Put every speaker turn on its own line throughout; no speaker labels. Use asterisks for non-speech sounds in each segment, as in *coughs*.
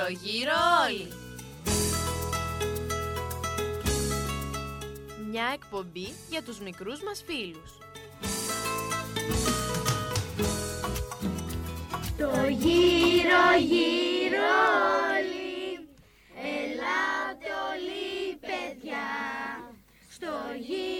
γύρω γύρω όλοι. Μια εκπομπή για τους μικρούς μας φίλους.
Το γύρω γύρω όλοι, ελάτε όλοι παιδιά, στο γύρω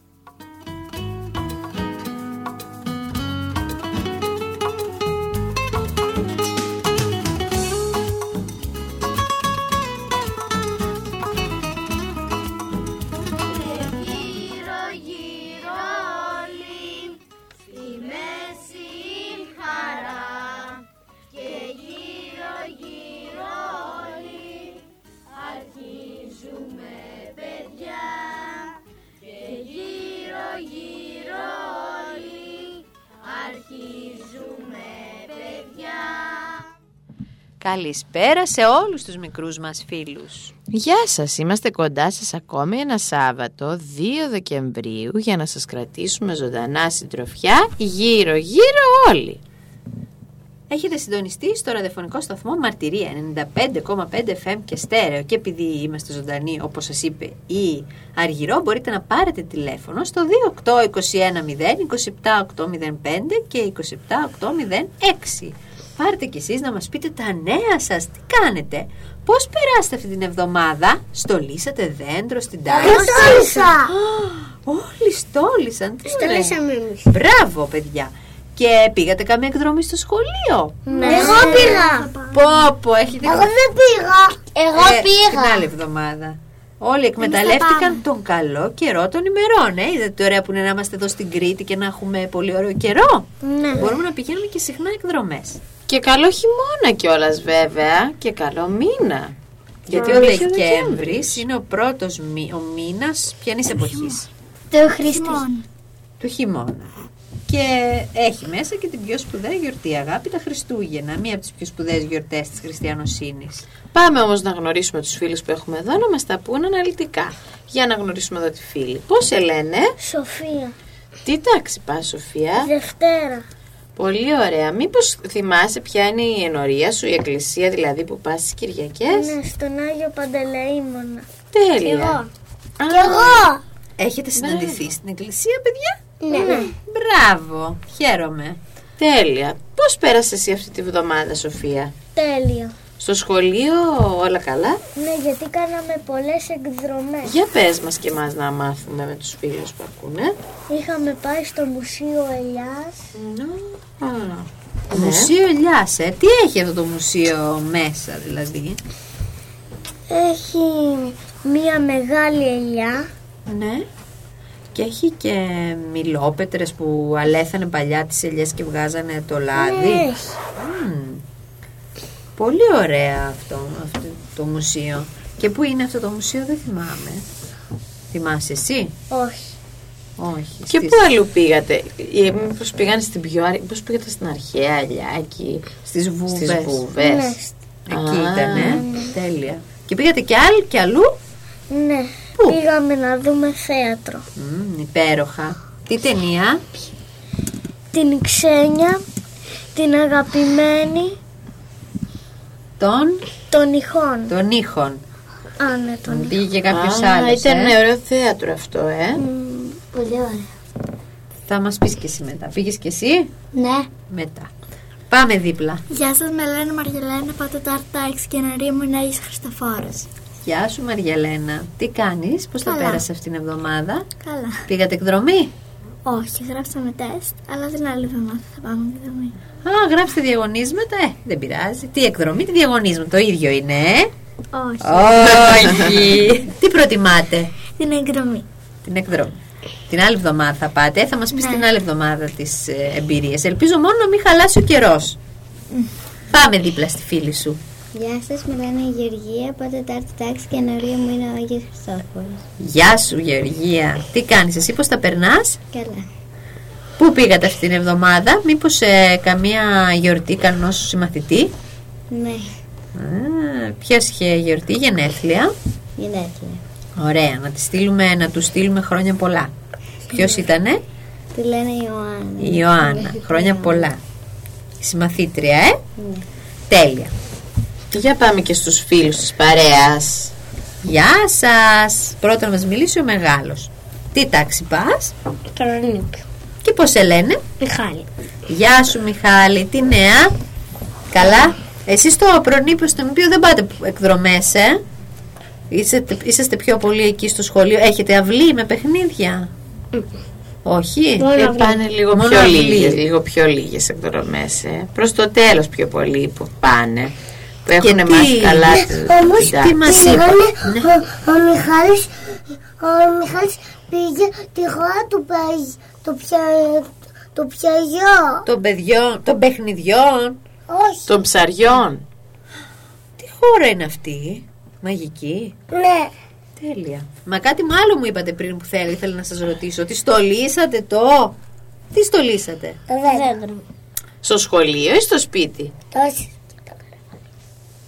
Καλησπέρα σε όλους τους μικρούς μας φίλους.
Γεια σας, είμαστε κοντά σας ακόμη ένα Σάββατο 2 Δεκεμβρίου για να σας κρατήσουμε ζωντανά συντροφιά γύρω γύρω όλοι.
Έχετε συντονιστεί στο ραδιοφωνικό σταθμό Μαρτυρία 95,5 FM και στέρεο και επειδή είμαστε ζωντανοί όπως σας είπε η Αργυρό μπορείτε να πάρετε τηλέφωνο στο 28210 και 27805 Πάρτε κι εσείς να μας πείτε τα νέα σας, τι κάνετε, πώς περάσετε αυτή την εβδομάδα, στολίσατε δέντρο στην τάξη;
στόλισα.
Όλοι στόλισαν, τι ωραία.
Στολίσαμε εμείς.
Μπράβο παιδιά. Και πήγατε καμία εκδρομή στο σχολείο;
Ναι. Εγώ πήγα.
Πω πω, έχετε
Εγώ δεν πήγα. Εγώ
Ε, Την άλλη
πήγα.
εβδομάδα. Όλοι εκμεταλλεύτηκαν τον καλό καιρό των ημερών. Ε. Είδατε τι ωραία που είναι να είμαστε εδώ στην Κρήτη και να έχουμε πολύ ωραίο καιρό.
Ναι.
Μπορούμε να πηγαίνουμε και συχνά εκδρομές.
Και καλό χειμώνα κιόλας βέβαια και καλό μήνα.
Γιατί ο Δεκέμβρης είναι ο πρώτος μη, ο μήνας ποιανή εποχής.
Το Χριστός.
Του χειμώνα. Και έχει μέσα και την πιο σπουδαία γιορτή, αγάπη, τα Χριστούγεννα. Μία από τις πιο σπουδαίες γιορτές της χριστιανοσύνης.
Πάμε όμως να γνωρίσουμε τους φίλους που έχουμε εδώ να μας τα πούν αναλυτικά. Για να γνωρίσουμε εδώ τη φίλη. Πώς σε λένε,
Σοφία.
τι τάξη πας Σοφία;
Δευτέρα.
Πολύ ωραία. Μήπως θυμάσαι ποια είναι η ενορία σου, η εκκλησία δηλαδή που πας στις Κυριακές;
Ναι, στον Άγιο Παντελεήμονα.
Τέλεια.
εγώ.
Α,
Κι εγώ.
Έχετε συναντηθεί στην εκκλησία, παιδιά;
Ναι.
Μπράβο, χαίρομαι.
Τέλεια. Πώς πέρασες εσύ αυτή τη βδομάδα Σοφία;
Τέλειο.
Στο σχολείο όλα καλά;
Ναι, γιατί κάναμε πολλές εκδρομές.
Για πες μας και μας να μάθουμε με τους φίλους που ακούνε.
Είχαμε πάει στο Μουσείο Ελιάς.
Το Μουσείο Ελιάς, ε. Τι έχει αυτό το μουσείο μέσα, δηλαδή;
Έχει μία μεγάλη ελιά.
Ναι. Και έχει και μιλόπετρες που αλέθανε παλιά τις ελιές και βγάζανε το λάδι.
Ναι, έχει.
Μμμ. Πολύ ωραία αυτό, αυτό το μουσείο. Και πού είναι αυτό το μουσείο δεν θυμάμαι. Θυμάσαι εσύ;
Όχι.
Όχι.
Και
στις-
πού αλλού πήγατε, ε, μήπως πήγανε στην πιο, αρ- μήπως πήγατε στην αρχαία Ελιάκη,
Στις βούβες.
στις βούβες.
Ναι.
Εκεί
Α.
ήταν, ε. Τέλεια. Και πήγατε και άλλοι και αλλού;
Ναι.
Πού;
Πήγαμε να δούμε θέατρο.
Μμμ, υπέροχα. Τι ταινία;
Την Ξένια, την αγαπημένη
Των,
των ηχών.
των ήχων.
Α, ναι, των ηχών.
Πήγε και κάποιος
Α,
άλλος,
ήταν
ε.
ωραίο θέατρο αυτό, ε.
Μμ, Πολύ ωραία.
Θα μας πεις και εσύ μετά. Πήγες και εσύ;
Ναι.
Μετά. Πάμε δίπλα.
Γεια σας, με λένε Μαργελένα, πάτε το Αρτάξ και να μου είναι Άγιος Χριστοφόρος.
Γεια σου Μαριαλένα. Τι κάνεις, πώς θα
Καλά.
πέρασε αυτήν την εβδομάδα;
Καλά.
Πήγατε εκδρομή;
Όχι, γράψαμε τεστ, αλλά την άλλη εβδομάδα θα πάμε εκδρομή.
Α, γράψτε διαγωνίσματα. Ε, δεν πειράζει. Τι εκδρομή, τι διαγωνίσματα. Το ίδιο είναι, ε.
Όχι.
Όχι. τι προτιμάτε;
Την εκδρομή.
Την εκδρομή. Την άλλη εβδομάδα θα πάτε. Θα μας πεις την άλλη εβδομάδα τις ε, εμπειρίες. Ελπίζω μόνο να μην χαλάσει ο καιρός. Πάμε δίπλα στη φίλη σου.
Γεια σας, με λένε η Γεωργία, από τετάρτη τάξη και ενορία μου είναι ο Άγιος Χριστόφορος.
Γεια σου Γεωργία. Τι κάνεις εσύ, πώς τα περνάς;
Καλά.
Πού πήγατε αυτή την εβδομάδα, μήπως ε, καμία γιορτή κανονός σου συμμαθητή;
Ναι,
Α, ποιος είχε γιορτή, γενέθλια.
γενέθλια.
Ωραία, να, τη στείλουμε, να του στείλουμε χρόνια πολλά. Ποιος ήτανε,
Τη λένε Ιωάννα.
η Ιωάννα. Χρόνια πολλά. Η Συμμαθήτρια, ε.
Ναι.
Τέλεια.
Για πάμε και στους φίλους της παρέας.
Γεια σας. Πρώτα να μας μιλήσει ο μεγάλος. Τι τάξη πας;
Καρολίνικη.
Και πώς σε λένε;
Μιχάλη.
Γεια σου Μιχάλη, τι νέα; Καλά; Εσείς στο προνήπιο στο Μηπείο δεν πάτε εκδρομές, ε; Είσαστε, είσαστε πιο πολύ εκεί στο σχολείο. Έχετε αυλή με παιχνίδια; Όχι.
Και πάνε λίγο
Μόνο
πιο
αυλή.
λίγες, λίγο πιο λίγες εκδρομές. Ε. Προς το τέλος πιο πολύ που πάνε. Που έχουν
τι-
μάθει καλά τις
Όμως
τις
τι μας
πήγανε,
είπα; Ναι.
ο, ο, Μιχάλης, ο Μιχάλης πήγε τη χώρα του, παι- του, πια, του πιαγιό.
Των παιδιών, των παιχνιδιών.
Όχι.
Των ψαριών.
Τι χώρα είναι αυτή, μαγική;
Ναι.
Τέλεια. Μα κάτι άλλο μου είπατε πριν που θέλει, ήθελα να σας ρωτήσω. Τι στολίσατε το; Τι στολίσατε;
Το δέντρο.
Στο σχολείο ή στο σπίτι;
Το,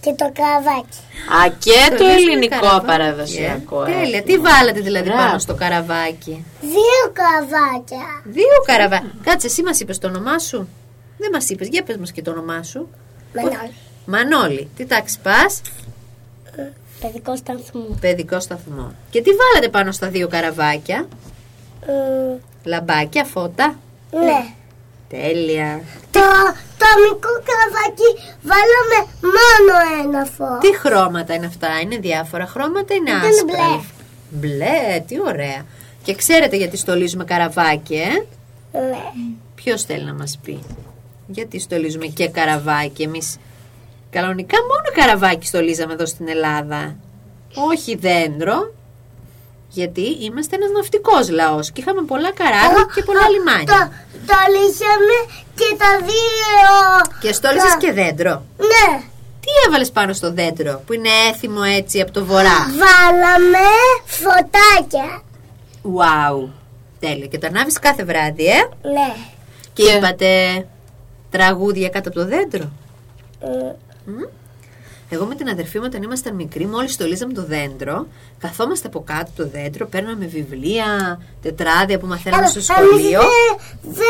και το καραβάκι.
Α, και το
Στολίσατε
ελληνικό
καραβάκι,
παραδοσιακό.
ε. Τέλεια.
έχουμε.
Τι βάλατε δηλαδή
Μπράβο.
πάνω στο καραβάκι;
Δύο καραβάκια.
Δύο καραβάκια. Κάτσε, εσύ μας είπες το όνομά σου. Δεν μας είπες. Για πες μας και το όνομά σου.
Μανώλη.
Μανώλη. Τι τάξη πας;
Παιδικό σταθμό.
Παιδικό σταθμό. Και τι βάλατε πάνω στα δύο καραβάκια;
Ε,
Λαμπάκια, φώτα;
ναι.
Τέλεια.
Το, το μικρό καραβάκι βάλαμε μόνο ένα φω.
Τι χρώματα είναι αυτά, είναι διάφορα χρώματα, είναι
Ήταν
άσπρα;
μπλε.
Μπλε, τι ωραία. Και ξέρετε γιατί στολίζουμε καραβάκι, ε;
Ναι.
Ποιος θέλει να μας πει; Γιατί στολίζουμε και καραβάκι εμείς; Κανονικά μόνο καραβάκι στολίζαμε εδώ στην Ελλάδα. Όχι δέντρο. Γιατί είμαστε ένας ναυτικός λαός και είχαμε πολλά καράβια και πολλά
Το,
λιμάνια.
το λύσαμε και τα δύο.
Και στόλισες
κα-
και δέντρο.
Ναι.
Τι έβαλες πάνω στο δέντρο που είναι έθιμο έτσι από το βορρά;
Βάλαμε φωτάκια.
Wow. Τέλεια. Και το ανάβεις κάθε βράδυ, ε;
Ναι.
Και
Και-
είπατε τραγούδια κάτω από το δέντρο.
Ε,
Μμ. Εγώ με την αδερφή μου όταν ήμασταν μικροί, μόλις στολίζαμε το δέντρο, καθόμαστε από κάτω το δέντρο, παίρναμε βιβλία, τετράδια που μαθαίναμε στο
εμείς
σχολείο.
Δεν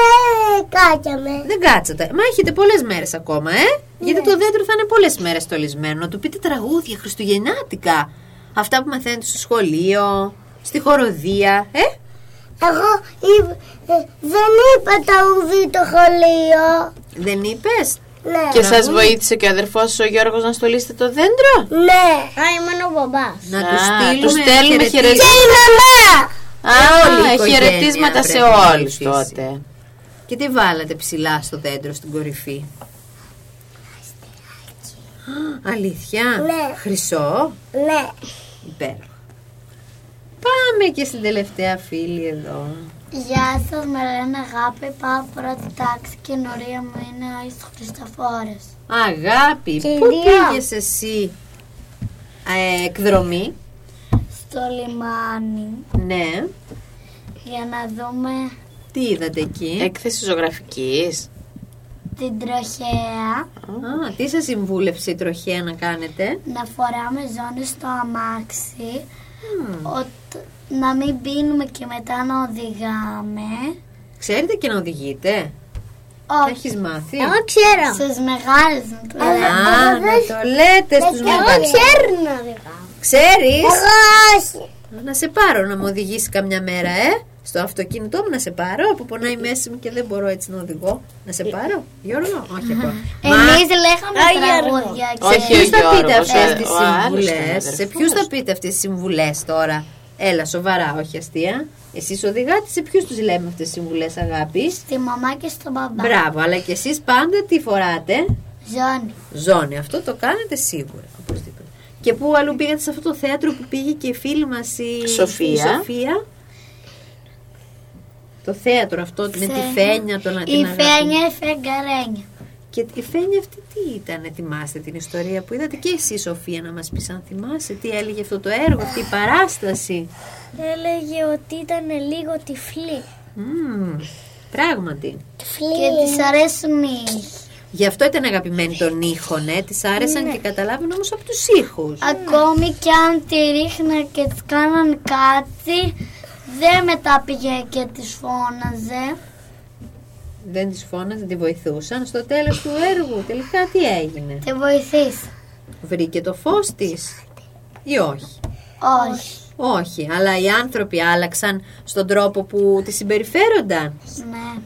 δεν κάκιαμε.
Δεν κάτσατε. Μα έχετε πολλές μέρες ακόμα, ε! Γιατί το δέντρο θα είναι πολλές μέρες στολισμένο. Να του πείτε τραγούδια χριστουγεννιάτικα. Αυτά που μαθαίνετε στο σχολείο, στη χοροδία, ε!
Εγώ είπ- ε, δεν είπα τα ουδή το σχολείο.
Δεν είπες;
Ναι.
Και σας βοήθησε και ο αδερφός σου ο Γιώργος να στολίσετε το δέντρο;
Ναι. Α, ήμουν ο μπαμπάς.
Να
Α,
τους στείλουμε,
τους στέλνουμε
χαιρετίσματα.
χαιρετίσματα.
Και η μαμά.
όλη η
Α,
οικογένεια
χαιρετίσματα σε
πρέπει να
όλους
βοηθήσει.
τότε.
Και τι βάλατε ψηλά στο δέντρο στην κορυφή; Α, Αλήθεια;
Ναι.
Χρυσό;
Ναι.
Υπέροχα. Πάμε και στην τελευταία φίλη εδώ.
Γεια σας, με λένε Αγάπη, πάω πρώτη τάξη και η νορία μου είναι ο Άγιος Χριστοφόρος.
Αγάπη,
Και οι
πού
δύο.
πήγες εσύ ε, εκδρομή;
Στο λιμάνι
Ναι.
για να δούμε
Τι είδατε εκεί;
Έκθεση ζωγραφικής.
την τροχέα,
Α, τι σας συμβούλευσε η τροχέα να κάνετε;
να φοράμε ζώνες στο αμάξι, ότι να μην πίνουμε και μετά να οδηγάμε.
Ξέρετε και να οδηγείτε.
Όχι,
Έχεις μάθει;
Εγώ ξέρω.
στις μεγάλες μου το
Α,
λένε.
να το λέτε στους
Εγώ
μεγάλους.
ξέρω να οδηγάω.
Ξέρεις;
Εγώ όχι.
Να σε πάρω να μου οδηγήσει καμιά μέρα, ε. Στο αυτοκίνητό μου να σε πάρω, που πονάει η μέση μου και δεν μπορώ έτσι να οδηγώ. Να σε πάρω, Γιώργο, όχι ακόμα.
Εμείς λέγαμε
Α, Γιώργο.
τραγούδια
Σε
Όχι,
και
ποιους
ο
θα πείτε
Γιώργος,
αυτές
ο-
τις
ο άλλος
συμβουλές,
τον
σε
αδερφός
ποιους θα
μας.
πείτε αυτές τις συμβουλές τώρα; Έλα, σοβαρά, όχι αστεία. Εσείς οδηγάτε, σε ποιους τους λέμε αυτές τις συμβουλές, αγάπης;
στη μαμά και στον μπαμπά.
Μπράβο, αλλά και εσείς πάντα τι φοράτε;
Ζώνη.
Ζώνη, αυτό το κάνετε σίγουρα. Οπωσδήποτε. Και πού αλλού πήγατε σε αυτό το θέατρο που πήγε και η φίλη μας η
Σοφία.
η Σοφία; Το θέατρο αυτό με τη
Φένια.
φένια, τον
Η
την αγάπη.
φένια, η φεγγαρένια.
Και η φένια αυτή τι ήταν, θυμάστε την ιστορία που είδατε; Και εσύ Σοφία να μας πεις αν θυμάσαι τι έλεγε αυτό το έργο, αυτή η παράσταση;
Έλεγε ότι ήταν λίγο τυφλή.
Μμμ, πράγματι.
Και της αρέσουν οι ήχοι.
Γι' αυτό ήταν αγαπημένη των ήχων, ε. Της άρεσαν και καταλάβουν όμως από τους ήχους.
Ακόμη κι αν τη ρίχνα και της κάναν κάτι, δεν μετά πήγε και της φώναζε.
Δεν τις φώναζαν, τη βοηθούσαν. Στο τέλος του έργου τελικά τι έγινε;
Τη βοηθήσει.
Βρήκε το φως της ή όχι;
Όχι.
Όχι, αλλά οι άνθρωποι άλλαξαν στον τρόπο που τη συμπεριφέρονταν;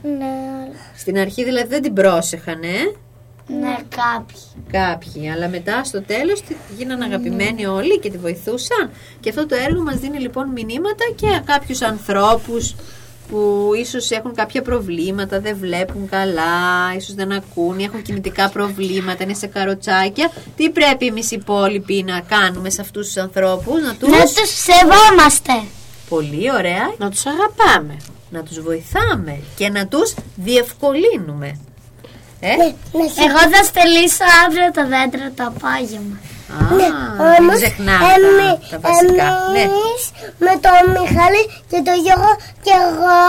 Ναι,
Ναι,
Στην αρχή δηλαδή δεν την πρόσεχαν, ε;
ναι, κάποιοι.
Κάποιοι, αλλά μετά στο τέλος τη- γίνανε αγαπημένοι όλοι και τη βοηθούσαν. Και αυτό το έργο μας δίνει λοιπόν μηνύματα και για κάποιους ανθρώπους που ίσως έχουν κάποια προβλήματα, δεν βλέπουν καλά, ίσως δεν ακούν, ή έχουν κινητικά προβλήματα, είναι σε καροτσάκια. Τι πρέπει εμείς οι υπόλοιποι να κάνουμε σε αυτούς τους ανθρώπους, να τους...
Να τους σεβόμαστε.
Πολύ ωραία,
Να τους αγαπάμε.
να τους βοηθάμε και να τους διευκολύνουμε. Ε;
Ναι, να σε-
Εγώ θα στελίσω αύριο τα δέντρα το απόγευμα.
Α, μην
Όμως,
ξεχνάμε
εμεί-
τα, τα βασικά. Ναι.
εμείς με τον Μιχάλη και τον Γιώργο και εγώ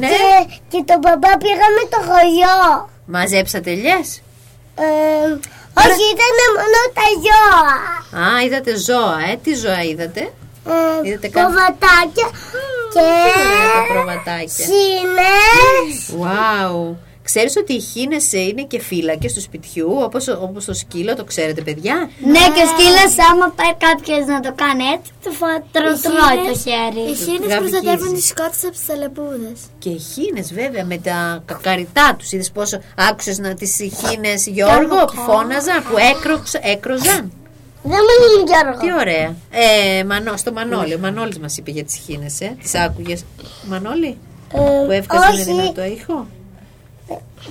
Ναι.
και, και τον παπά πήγαμε το χωριό.
Μαζέψατε ελιές;
Ε, όχι, ήταν μόνο τα ζώα.
Α, είδατε ζώα, ε. Τι ζώα είδατε;
Ε,
Είδατε κάτι-
Κοβατάκια και
Ωραία τα προβατάκια.
χίνες.
Wow. Ξέρεις ότι οι χήνες ε, είναι και φύλακες του σπιτιού, όπως, όπως το σκύλο, το ξέρετε παιδιά;
Ναι, και σκύλος άμα πάει κάποιος να το κάνει έτσι, του φα- τρο- τρώει το
Οι
χέρι.
χήνες
Γαβγίζει.
προστατεύουν τις σκότες από τις ταλαιπούδες.
Και οι χήνες βέβαια με τα κακαριτά τους. Είδες πόσο άκουσες να τις χήνες Γιώργο που φώναζαν, που έκροξ, έκροζαν.
Δεν μου είναι Γιώργο.
Τι ωραία. Ε, Μανώ, στο Μανώλη. Ο Μανώλης μας είπε για τις χήνες, ε. Τις άκουγες. Μανώλη,
Ε,
που έβγαζε
όχι,
δυνατό ήχο.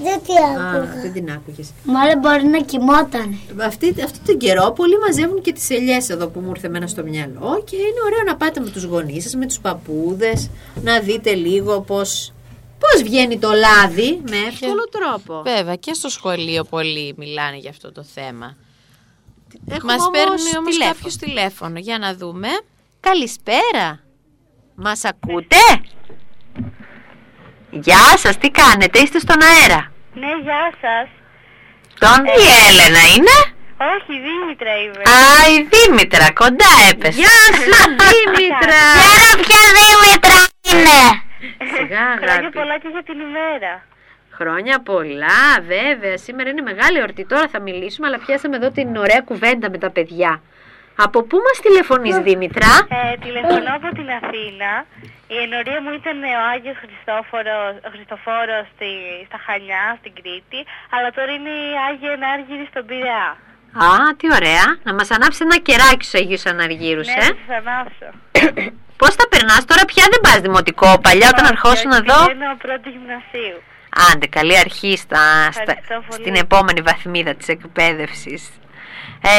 Δεν τη
Α,
άκουγα.
δεν την άκουγες.
Μάλλον μπορεί να κοιμόταν.
Αυτή, αυτή τον καιρό πολλοί μαζεύουν και τις ελιές εδώ που μου ήρθε εμένα στο μυαλό και είναι ωραίο να πάτε με τους γονείς σας, με τους παππούδες, να δείτε λίγο πώς, πώς βγαίνει το λάδι με εύκολο τρόπο.
Βέβαια και στο σχολείο πολλοί μιλάνε για αυτό το θέμα.
Έχουμε
Μας
όμως
παίρνει όμως
τηλέφωνο.
κάποιος τηλέφωνο. Για να δούμε.
Καλησπέρα. Μας ακούτε; Γεια σας, τι κάνετε, είστε στον αέρα;
Ναι, γεια σας.
Τον η Έλενα είναι;
Όχι, Δήμητρα είμαι.
Α, η Δήμητρα, κοντά έπεσε.
Γεια σου *laughs* Δήμητρα.
Ξέρω ποια Δήμητρα είναι;
Σιγά
Χρόνια
αγάπη.
πολλά και για την ημέρα.
Χρόνια πολλά, βέβαια. Σήμερα είναι μεγάλη εορτή. Τώρα θα μιλήσουμε, αλλά πιάσαμε εδώ την ωραία κουβέντα με τα παιδιά. Από πού μας τηλεφωνείς Δήμητρα;
Ε, τηλεφωνώ από την Αθήνα. Η ενορία μου ήταν ο Άγιος Χριστόφορος, ο Χριστοφόρος στη, στα Χανιά, στην Κρήτη, αλλά τώρα είναι η Άγια Ενάργυρη στον Πειραιά.
Α, τι ωραία. Να μας ανάψει ένα κεράκι στους Αγίους Αναργύρους,
Ναι,
ε.
θα σας ανάψω. *coughs*
Πώς θα περνάς τώρα, πια δεν πας δημοτικό. Παλιά όταν
Όχι,
αρχόσουν
όχι,
εδώ;
Πηγαίνω πρώτη γυμνασίου.
Άντε, καλή αρχή στα, στα-
Ευχαριστώ πολύ.
στην επόμενη βαθμίδα της εκπαίδευσης.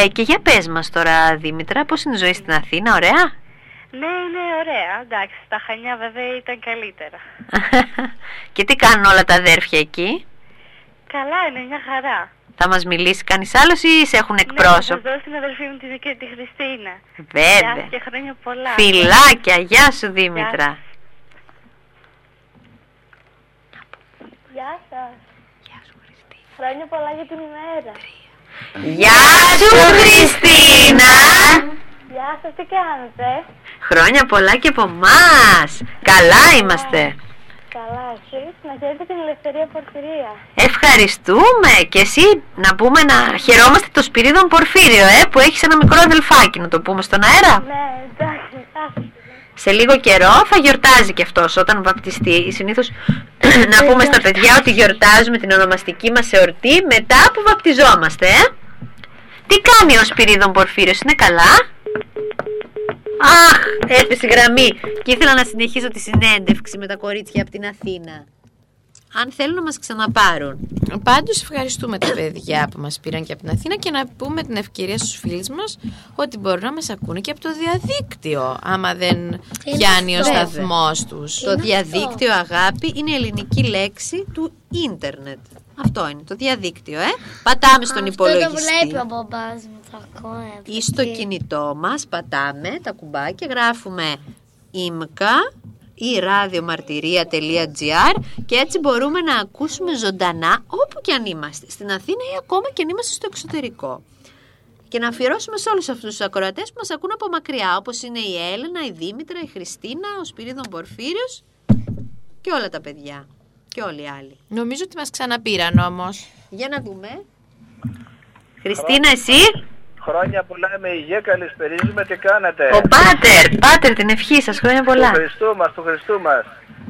Ε, και για πες μας τώρα, Δήμητρα, πώς είναι η ζωή στην Αθήνα, ωραία;
Ναι, είναι ωραία. Εντάξει, στα Χανιά βέβαια ήταν καλύτερα. *laughs*
και τι κάνουν όλα τα αδέρφια εκεί;
Καλά είναι, μια χαρά.
Θα μας μιλήσει κανείς άλλος ή σε έχουν
Ναι, θα
εκπρόσωπο;
σας δώσω την αδερφή μου τη, και τη Χριστίνα. Γεια
Βέβαια.
σας και χρόνια πολλά.
Φιλάκια, γεια σου Δήμητρα.
Γεια σας. Χρόνια πολλά για την ημέρα.
Γεια σου Χριστίνα.
Γεια σας, τι κάνετε;
Χρόνια πολλά και από εμάς. Καλά είμαστε.
Καλά, εσείς να χαίρετε την ελευθερία πορφυρία.
Ευχαριστούμε και εσύ να πούμε να χαιρόμαστε το Σπυρίδων Πορφύριο ε, που έχεις ένα μικρό αδελφάκι να το πούμε στον αέρα.
Ναι, εντάξει, εντάξει.
Σε λίγο καιρό θα γιορτάζει και αυτός όταν βαπτιστεί. Συνήθως να πούμε στα παιδιά ότι γιορτάζουμε την ονομαστική μας εορτή μετά που βαπτιζόμαστε. Ε; Τι κάνει ο Σπυρίδων Πορφύριος, είναι καλά; Αχ, έπεσε η γραμμή και ήθελα να συνεχίσω τη συνέντευξη με τα κορίτσια από την Αθήνα. αν θέλουν να μας ξαναπάρουν.
Πάντως ευχαριστούμε τα παιδιά που μας πήραν και από την Αθήνα και να πούμε την ευκαιρία στους φίλους μας ότι μπορούν να μας ακούνε και από το διαδίκτυο άμα δεν πιάνει ο
αυτό.
σταθμός τους.
Το διαδίκτυο αγάπη είναι η ελληνική λέξη του ίντερνετ. Αυτό είναι το διαδίκτυο, ε. Πατάμε στον
Αυτό το
υπολογιστή.
βλέπει ο μπαμπάς μου, θα ακούω.
Ή στο κινητό μας πατάμε τα κουμπάκια, γράφουμε ΙΜΚΑ ή radiomαρτυρία.gr και έτσι μπορούμε να ακούσουμε ζωντανά όπου και αν είμαστε, στην Αθήνα ή ακόμα και αν είμαστε στο εξωτερικό. Και να αφιερώσουμε σε όλους αυτούς τους ακροατές που μας ακούν από μακριά, όπως είναι η Έλενα, η Δήμητρα, η Χριστίνα, ο Σπυρίδων Πορφύριος και όλα τα παιδιά και όλοι οι άλλοι.
Νομίζω ότι μας ξαναπήραν όμως.
Για να δούμε. Χριστίνα, εσύ;
Χρόνια πολλά με υγεία, καλησπερίζουμε, τι κάνετε;
Ο Πάτερ, Πάτερ την ευχή σας, χρόνια πολλά.
Του Χριστού μας, του Χριστού μας.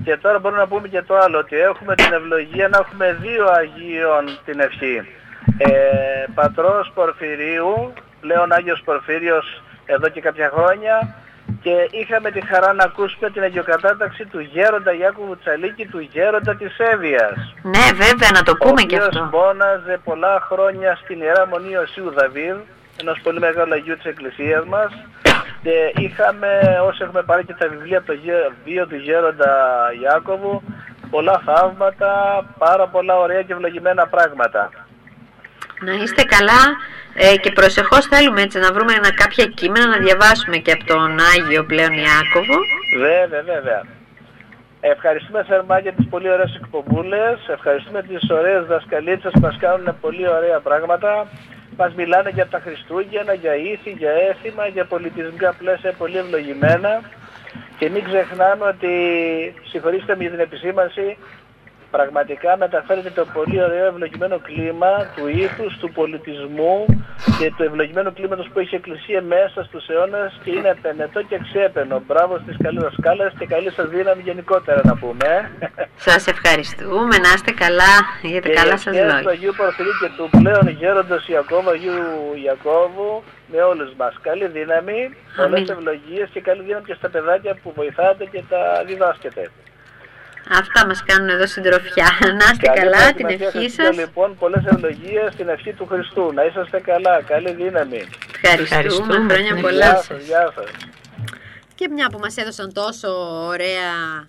Και τώρα μπορούμε να πούμε και το άλλο, ότι έχουμε την ευλογία να έχουμε δύο Αγίων την ευχή. Ε, πατρός Πορφυρίου, πλέον Άγιος Πορφύριος εδώ και κάποια χρόνια και είχαμε τη χαρά να ακούσουμε την αγιοκατάταξη του γέροντα Ιάκωβου Τσαλίκη, του γέροντα της Εύβοιας.
Ναι, βέβαια, να το πούμε
ο
και
οποίος
αυτό.
μόναζε πολλά χρόνια στην Ιερά Μονή Οσίου Δαβίδ, ενός πολύ μεγάλου Αγίου της Εκκλησίας μας και είχαμε, όσοι έχουμε πάρει και τα βιβλία από το γε- βίο του Γέροντα Ιάκωβου, πολλά θαύματα, πάρα πολλά ωραία και ευλογημένα πράγματα.
Να είστε καλά ε, και προσεχώς θέλουμε έτσι να βρούμε ένα, κάποια κείμενα να διαβάσουμε και από τον Άγιο πλέον Ιάκωβο.
Βέβαια, βέβαια. Ευχαριστούμε θερμά για τις πολύ ωραίες εκπομπούλες, ευχαριστούμε τις ωραίες δασκαλίτσες που μας κάνουν πολύ ωραία πράγματα. Μας μιλάνε για τα Χριστούγεννα, για ήθη, για έθιμα, για πολιτισμικά πλαίσια πολύ ευλογημένα. Και μην ξεχνάμε ότι, συγχωρήστε με για την επισήμανση, πραγματικά μεταφέρεται το πολύ ωραίο ευλογημένο κλίμα του ήθους, του πολιτισμού και του ευλογημένου κλίματος που έχει η Εκκλησία μέσα στους αιώνες και είναι πενετό και ξέπαινο. Μπράβο στις καλές δασκάλες και καλή σας δύναμη γενικότερα να πούμε.
Σας ευχαριστούμε, να είστε καλά για τα
Και
καλά
οι
σας
ευχές του
λόγια.
Αγίου Πορφυρίου και του πλέον γέροντος Ιακώβου, Αγίου Ιακώβου, με όλους μας. Καλή δύναμη, πολλές
Αμήν.
ευλογίες και καλή δύναμη και στα παιδάκια που βοηθάτε και τα διδάσκετε.
Αυτά μας κάνουν εδώ συντροφιά. *laughs* Να είστε
Καλή
καλά, την
προετοιμασία
ευχή
σας
σας.
Λοιπόν, πολλές ευλογίες στην ευχή του Χριστού. Να είσαστε καλά. Καλή δύναμη.
Ευχαριστούμε,
Ευχαριστούμε,
χρόνια
την
πολλά.
Γεια σας, γεια σας.
Και μια που μας έδωσαν τόσο ωραία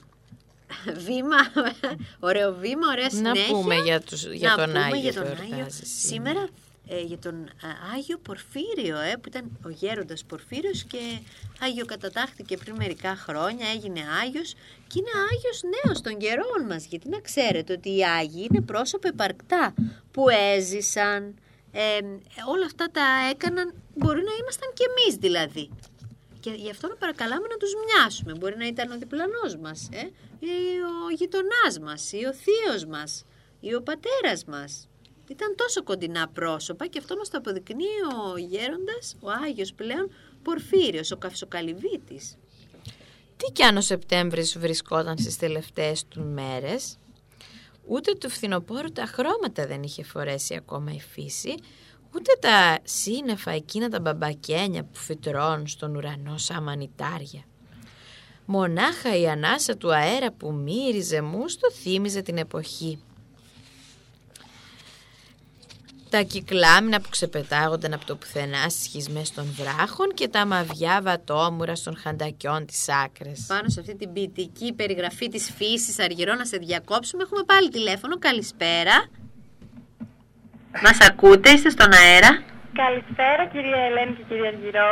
βήμα, *laughs* ωραίο βήμα, ωραία
Να
συνέχεια.
πούμε για, τους, για
να
τον
πούμε
Άγιο
για τον
που
Άγιο.
εορτάζει
Σήμερα ε, για τον ε, Άγιο Πορφύριο, ε, που ήταν ο γέροντας Πορφύριος και Άγιο κατατάχθηκε πριν μερικά χρόνια, έγινε Άγιος και είναι Άγιος νέος των καιρών μας, γιατί να ξέρετε ότι οι Άγιοι είναι πρόσωπα επαρκτά που έζησαν, ε, όλα αυτά τα έκαναν, μπορεί να ήμασταν κι εμείς δηλαδή. Και γι' αυτό να παρακαλάμε να τους μοιάσουμε. Μπορεί να ήταν ο διπλανός μας, ε, ή ο γειτονάς μας, ή ο θείος μας, ή ο πατέρας μας. Ήταν τόσο κοντινά πρόσωπα και αυτό μας το αποδεικνύει ο γέροντας, ο Άγιος πλέον, Πορφύριος, ο Καυσοκαλυβίτης.
Τι κι αν ο Σεπτέμβρης βρισκόταν στις τελευταίες του μέρες, ούτε του φθινοπόρου τα χρώματα δεν είχε φορέσει ακόμα η φύση, ούτε τα σύννεφα εκείνα τα μπαμπακένια που φυτρώνουν στον ουρανό σαν μανιτάρια. Μονάχα η ανάσα του αέρα που μύριζε μουστο θύμιζε την εποχή. Τα κυκλάμινα που ξεπετάγονταν από το πουθενά στις σχισμές των βράχων και τα μαβιά βατόμουρα των χαντακιών της άκρες.
Πάνω σε αυτή την ποιητική περιγραφή της φύσης, Αργυρό, να σε διακόψουμε, έχουμε πάλι τηλέφωνο. Καλησπέρα. Μας ακούτε, είστε στον αέρα;
Καλησπέρα κυρία Ελένη και κυρία Αργυρό.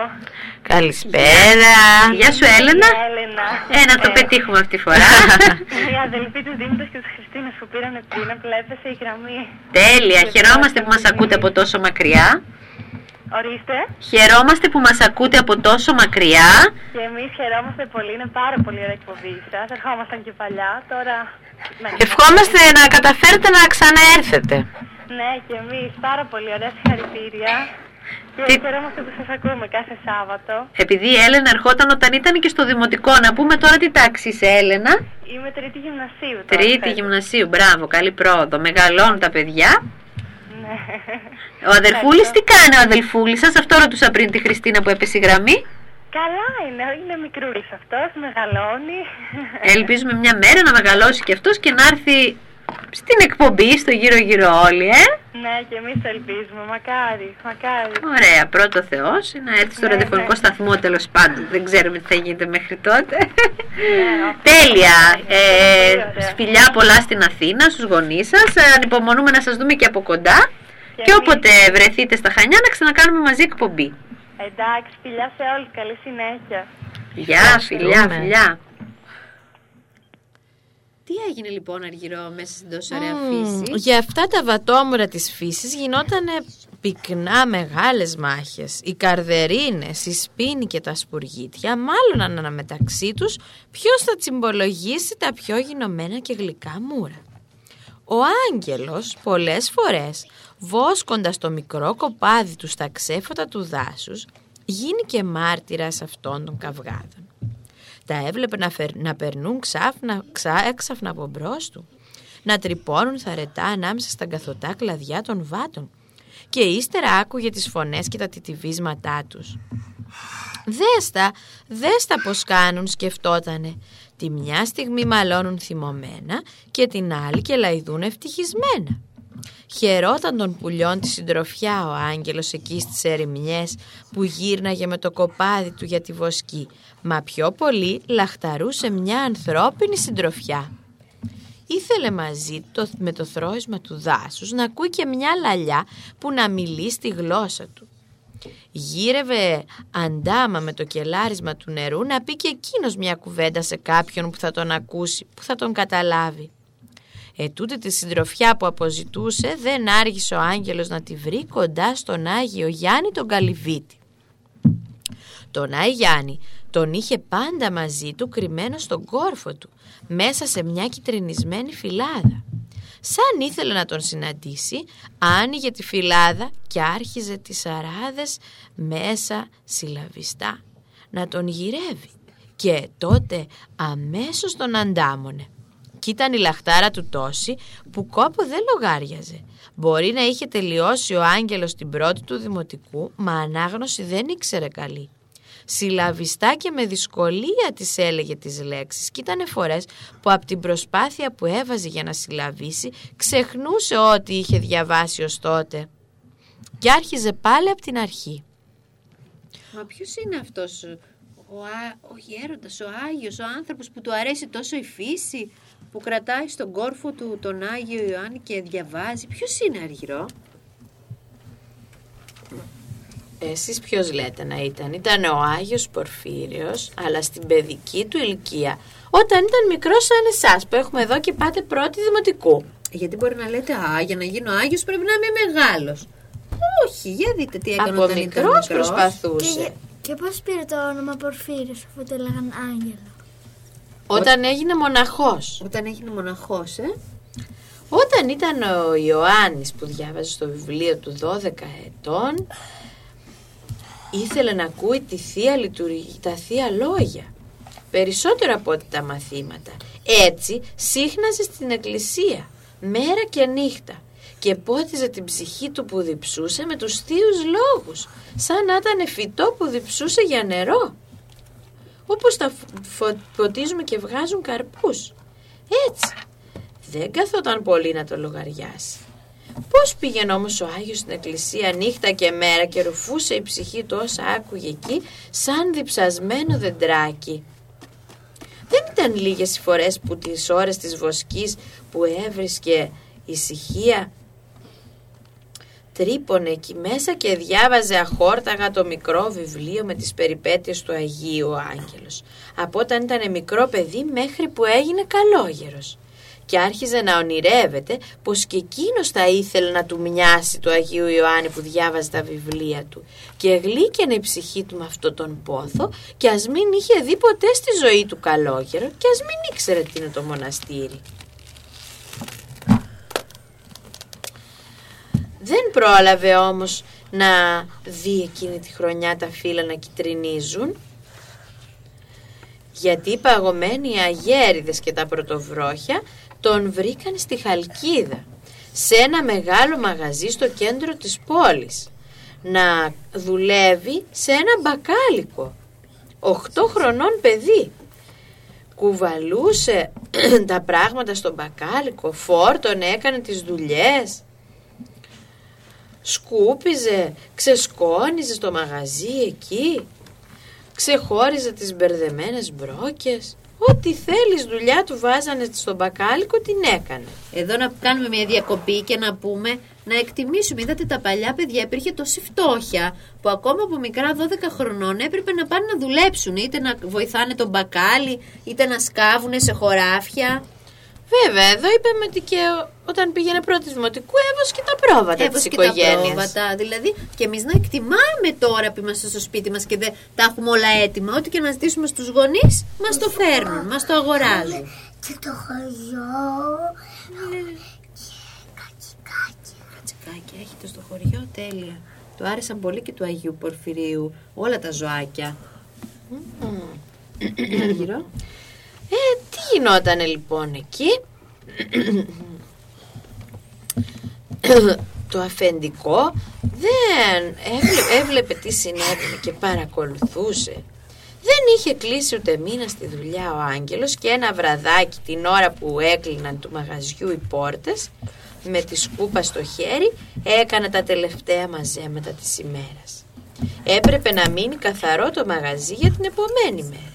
Καλησπέρα.
Γεια σου Έλενα.
Κυρία Έλενα.
Ε, να το πετύχουμε αυτή τη φορά. *laughs*
Η αδελφή του Δήμητος και της Χριστίνας που πήραν πριν, απλά έπεσε η γραμμή.
Τέλεια. Χαιρόμαστε που μας ακούτε από τόσο μακριά.
Ορίστε.
Χαιρόμαστε που μας ακούτε από τόσο μακριά.
Και εμείς χαιρόμαστε πολύ, είναι πάρα πολύ ωραία εκπομπή σας. Ερχόμασταν και παλιά, τώρα... Ναι,
Ευχόμαστε να καταφέρετε να ξαναέρθετε.
Ναι, και εμείς πάρα πολύ ωραία συγχαρητήρια. Και
Τι-
χαιρόμαστε που σας ακούμε κάθε Σάββατο.
Επειδή η Έλενα ερχόταν όταν ήταν και στο δημοτικό, να πούμε τώρα τι τάξη είσαι Έλενα.
Είμαι τρίτη γυμνασίου τώρα.
Τρίτη
φέτος.
γυμνασίου, μπράβο, καλή πρόοδο. Μεγαλώνουν τα παιδιά.
Ναι.
Ο αδελφούλης τι κάνει ο αδελφούλης σας, αυτό ρωτούσα πριν τη Χριστίνα που έπεσε η γραμμή.
Καλά είναι, είναι μικρούλης αυτός, μεγαλώνει.
Ελπίζουμε μια μέρα να μεγαλώσει και αυτός και να έρθει στην εκπομπή, στο γύρω-γύρω όλοι, ε;
Ναι, και εμείς το ελπίζουμε. Μακάρι, μακάρι.
Ωραία, πρώτο Θεός, να έρθει στο
Ναι,
ραδιοφωνικό
ναι.
σταθμό τέλος πάντων. Δεν ξέρουμε τι θα γίνεται μέχρι τότε.
αυτό. *laughs*
Τέλεια. Ε,
Πολύ ωραία.
φιλιά πολλά στην Αθήνα, στους γονείς σας. Ε, Ανυπομονούμε να σας δούμε και από κοντά. Και,
εμείς.
όποτε βρεθείτε στα Χανιά να ξανακάνουμε μαζί εκπομπή.
Εντάξει, φιλιά σε όλους. Καλή συνέχεια.
Γεια, φιλιά,
Ευχαριστούμε.
φιλιά. Τι έγινε λοιπόν Αργυρό μέσα στην τόσο ωραία
Μμμ,
φύση;
Για αυτά τα βατόμουρα της φύσης γινότανε πυκνά μεγάλες μάχες. Οι καρδερίνες, οι σπίνοι και τα σπουργίτια μάλλον αναμεταξύ τους ποιος θα τσιμπολογήσει τα πιο γινωμένα και γλυκά μούρα. Ο άγγελος πολλές φορές βόσκοντας το μικρό κοπάδι του στα ξέφωτα του δάσους γίνει και μάρτυρας αυτών των καυγάδων. Τα έβλεπε να, φερ- να περνούν ξάφνα, ξά, έξαφνα από μπρος του, να τρυπώνουν θαρετά ανάμεσα στα καθωτά κλαδιά των βάτων και ύστερα άκουγε τις φωνές και τα τιτιβίσματά τους. Δέστα, δέστα πως κάνουν σκεφτότανε. Τη μια στιγμή μαλώνουν θυμωμένα και την άλλη και λαϊδούν ευτυχισμένα. Χαιρόταν των πουλιών τη συντροφιά ο άγγελος εκεί στις ερημιές που γύρναγε με το κοπάδι του για τη βοσκή, μα πιο πολύ λαχταρούσε μια ανθρώπινη συντροφιά. Ήθελε μαζί το, με το θρόισμα του δάσους να ακούει και μια λαλιά που να μιλεί στη γλώσσα του. Γύρευε αντάμα με το κελάρισμα του νερού να πει και εκείνος μια κουβέντα σε κάποιον που θα τον ακούσει, που θα τον καταλάβει. Ετούτη τη συντροφιά που αποζητούσε δεν άργησε ο άγγελος να τη βρει κοντά στον Άγιο Γιάννη τον Καλυβίτη. Τον Άι Γιάννη τον είχε πάντα μαζί του κρυμμένο στον κόρφο του, μέσα σε μια κυτρινισμένη φυλάδα. Σαν ήθελε να τον συναντήσει, άνοιγε τη φυλάδα και άρχιζε τις αράδες μέσα συλλαβιστά να τον γυρεύει και τότε αμέσως τον αντάμωνε. Κι ήταν η λαχτάρα του τόση που κόπο δεν λογάριαζε. Μπορεί να είχε τελειώσει ο άγγελος την πρώτη του δημοτικού, μα ανάγνωση δεν ήξερε καλή. Συλλαβιστά και με δυσκολία της έλεγε τις λέξεις και ήταν φορές που από την προσπάθεια που έβαζε για να συλλαβήσει ξεχνούσε ό,τι είχε διαβάσει ως τότε και άρχιζε πάλι από την αρχή.
Μα ποιος είναι αυτός ο, α... ο γέροντας, ο Άγιος, ο άνθρωπος που του αρέσει τόσο η φύση, που κρατάει στον κόρφο του τον Άγιο Ιωάννη και διαβάζει. Ποιος είναι Αργυρό;
Εσείς ποιος λέτε να ήταν; Ήταν ο Άγιος Πορφύριος, αλλά στην παιδική του ηλικία, όταν ήταν μικρός σαν εσάς που έχουμε εδώ και πάτε πρώτη δημοτικού.
Γιατί μπορεί να λέτε, α, για να γίνω Άγιος πρέπει να είμαι μεγάλος. Όχι, για δείτε τι έκανε
Από
όταν ήταν
μικρός
Και,
προσπαθούσε.
γε- και πώς πήρε το όνομα Πορφύριος αφού το έλεγαν Άγγελο;
Όταν έγινε μοναχός.
Όταν έγινε μοναχός, ε.
Όταν ήταν ο Ιωάννης που διάβαζε στο βιβλίο του 12 ετών, ήθελε να ακούει τη θεία λειτουργία, τα θεία λόγια. Περισσότερο από ό,τι τα μαθήματα. Έτσι σύχναζε στην εκκλησία, μέρα και νύχτα. Και πότιζε την ψυχή του που διψούσε με τους θείους λόγους, σαν να ήταν φυτό που διψούσε για νερό. Όπως τα φω- φω- ποτίζουμε και βγάζουν καρπούς. Έτσι. Δεν καθόταν πολύ να το λογαριάσει. Πώς πήγαινε όμως ο Άγιος στην εκκλησία νύχτα και μέρα και ρουφούσε η ψυχή του όσα άκουγε εκεί σαν διψασμένο δεντράκι. Δεν ήταν λίγες οι φορές που τις ώρες της βοσκής που έβρισκε ησυχία τρύπωνε εκεί μέσα και διάβαζε αχόρταγα το μικρό βιβλίο με τις περιπέτειες του Αγίου ο Άγγελος. Από όταν ήταν μικρό παιδί μέχρι που έγινε καλόγερος. Και άρχιζε να ονειρεύεται πως και εκείνος θα ήθελε να του μοιάσει του Αγίου Ιωάννη που διάβαζε τα βιβλία του. Και γλύκαινε η ψυχή του με αυτόν τον πόθο και ας μην είχε δει ποτέ στη ζωή του καλόγερο και ας μην ήξερε τι είναι το μοναστήρι. Δεν πρόλαβε όμως να δει εκείνη τη χρονιά τα φύλλα να κυτρινίζουν. Γιατί οι παγωμένοι αγέριδες και τα πρωτοβρόχια τον βρήκαν στη Χαλκίδα σε ένα μεγάλο μαγαζί στο κέντρο της πόλης να δουλεύει σε ένα μπακάλικο 8 χρονών παιδί. Κουβαλούσε *clears throat* τα πράγματα στον μπακάλικο, φόρτον έκανε τις δουλειές, σκούπιζε, ξεσκόνιζε στο μαγαζί εκεί, ξεχώριζε τις μπερδεμένες μπρόκες. Ό,τι θέλεις δουλειά του βάζανε στον μπακάλικο την έκανε.
Εδώ να κάνουμε μια διακοπή και να πούμε να εκτιμήσουμε. Είδατε τα παλιά παιδιά υπήρχε τόση φτώχεια που ακόμα από μικρά 12 χρονών έπρεπε να πάνε να δουλέψουν είτε να βοηθάνε τον μπακάλι είτε να σκάβουν σε χωράφια.
Βέβαια, εδώ είπαμε ότι και όταν πήγαινε πρώτη δημοτικού έβωσε και τα πρόβατα
Έβωσε
της
και τα
οικογένειας.
πρόβατα. Δηλαδή και εμείς να εκτιμάμε τώρα που είμαστε στο σπίτι μας και δεν τα έχουμε όλα έτοιμα. Ό,τι και να ζητήσουμε στους γονείς, μας το φέρνουν, μας το αγοράζουν.
Και το χωριό.
Κατσικάκια έχετε στο χωριό, τέλεια. Του άρεσαν πολύ και του Αγίου Πορφυρίου όλα τα ζωάκια. Γύρω.
Ε, τι γινότανε λοιπόν εκεί; το αφεντικό δεν έβλεπε, έβλεπε τι συνέβαινε και παρακολουθούσε. Δεν είχε κλείσει ούτε μήνα στη δουλειά ο Άγγελος και ένα βραδάκι την ώρα που έκλειναν του μαγαζιού οι πόρτες με τη σκούπα στο χέρι έκανε τα τελευταία μαζέματα της ημέρας. Έπρεπε να μείνει καθαρό το μαγαζί για την επομένη μέρα.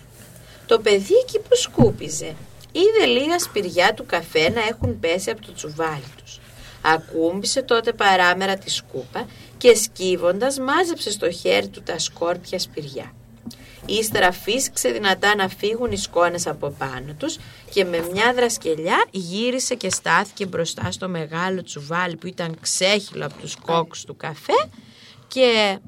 Το παιδί εκεί που σκούπιζε είδε λίγα σπηριά του καφέ να έχουν πέσει από το τσουβάλι τους. Ακούμπησε τότε παράμερα τη σκούπα και σκύβοντας μάζεψε στο χέρι του τα σκόρπια σπηριά. Ύστερα φύσηξε δυνατά να φύγουν οι σκόνες από πάνω τους και με μια δρασκελιά γύρισε και στάθηκε μπροστά στο μεγάλο τσουβάλι που ήταν ξέχυλο από τους κόκκους του καφέ και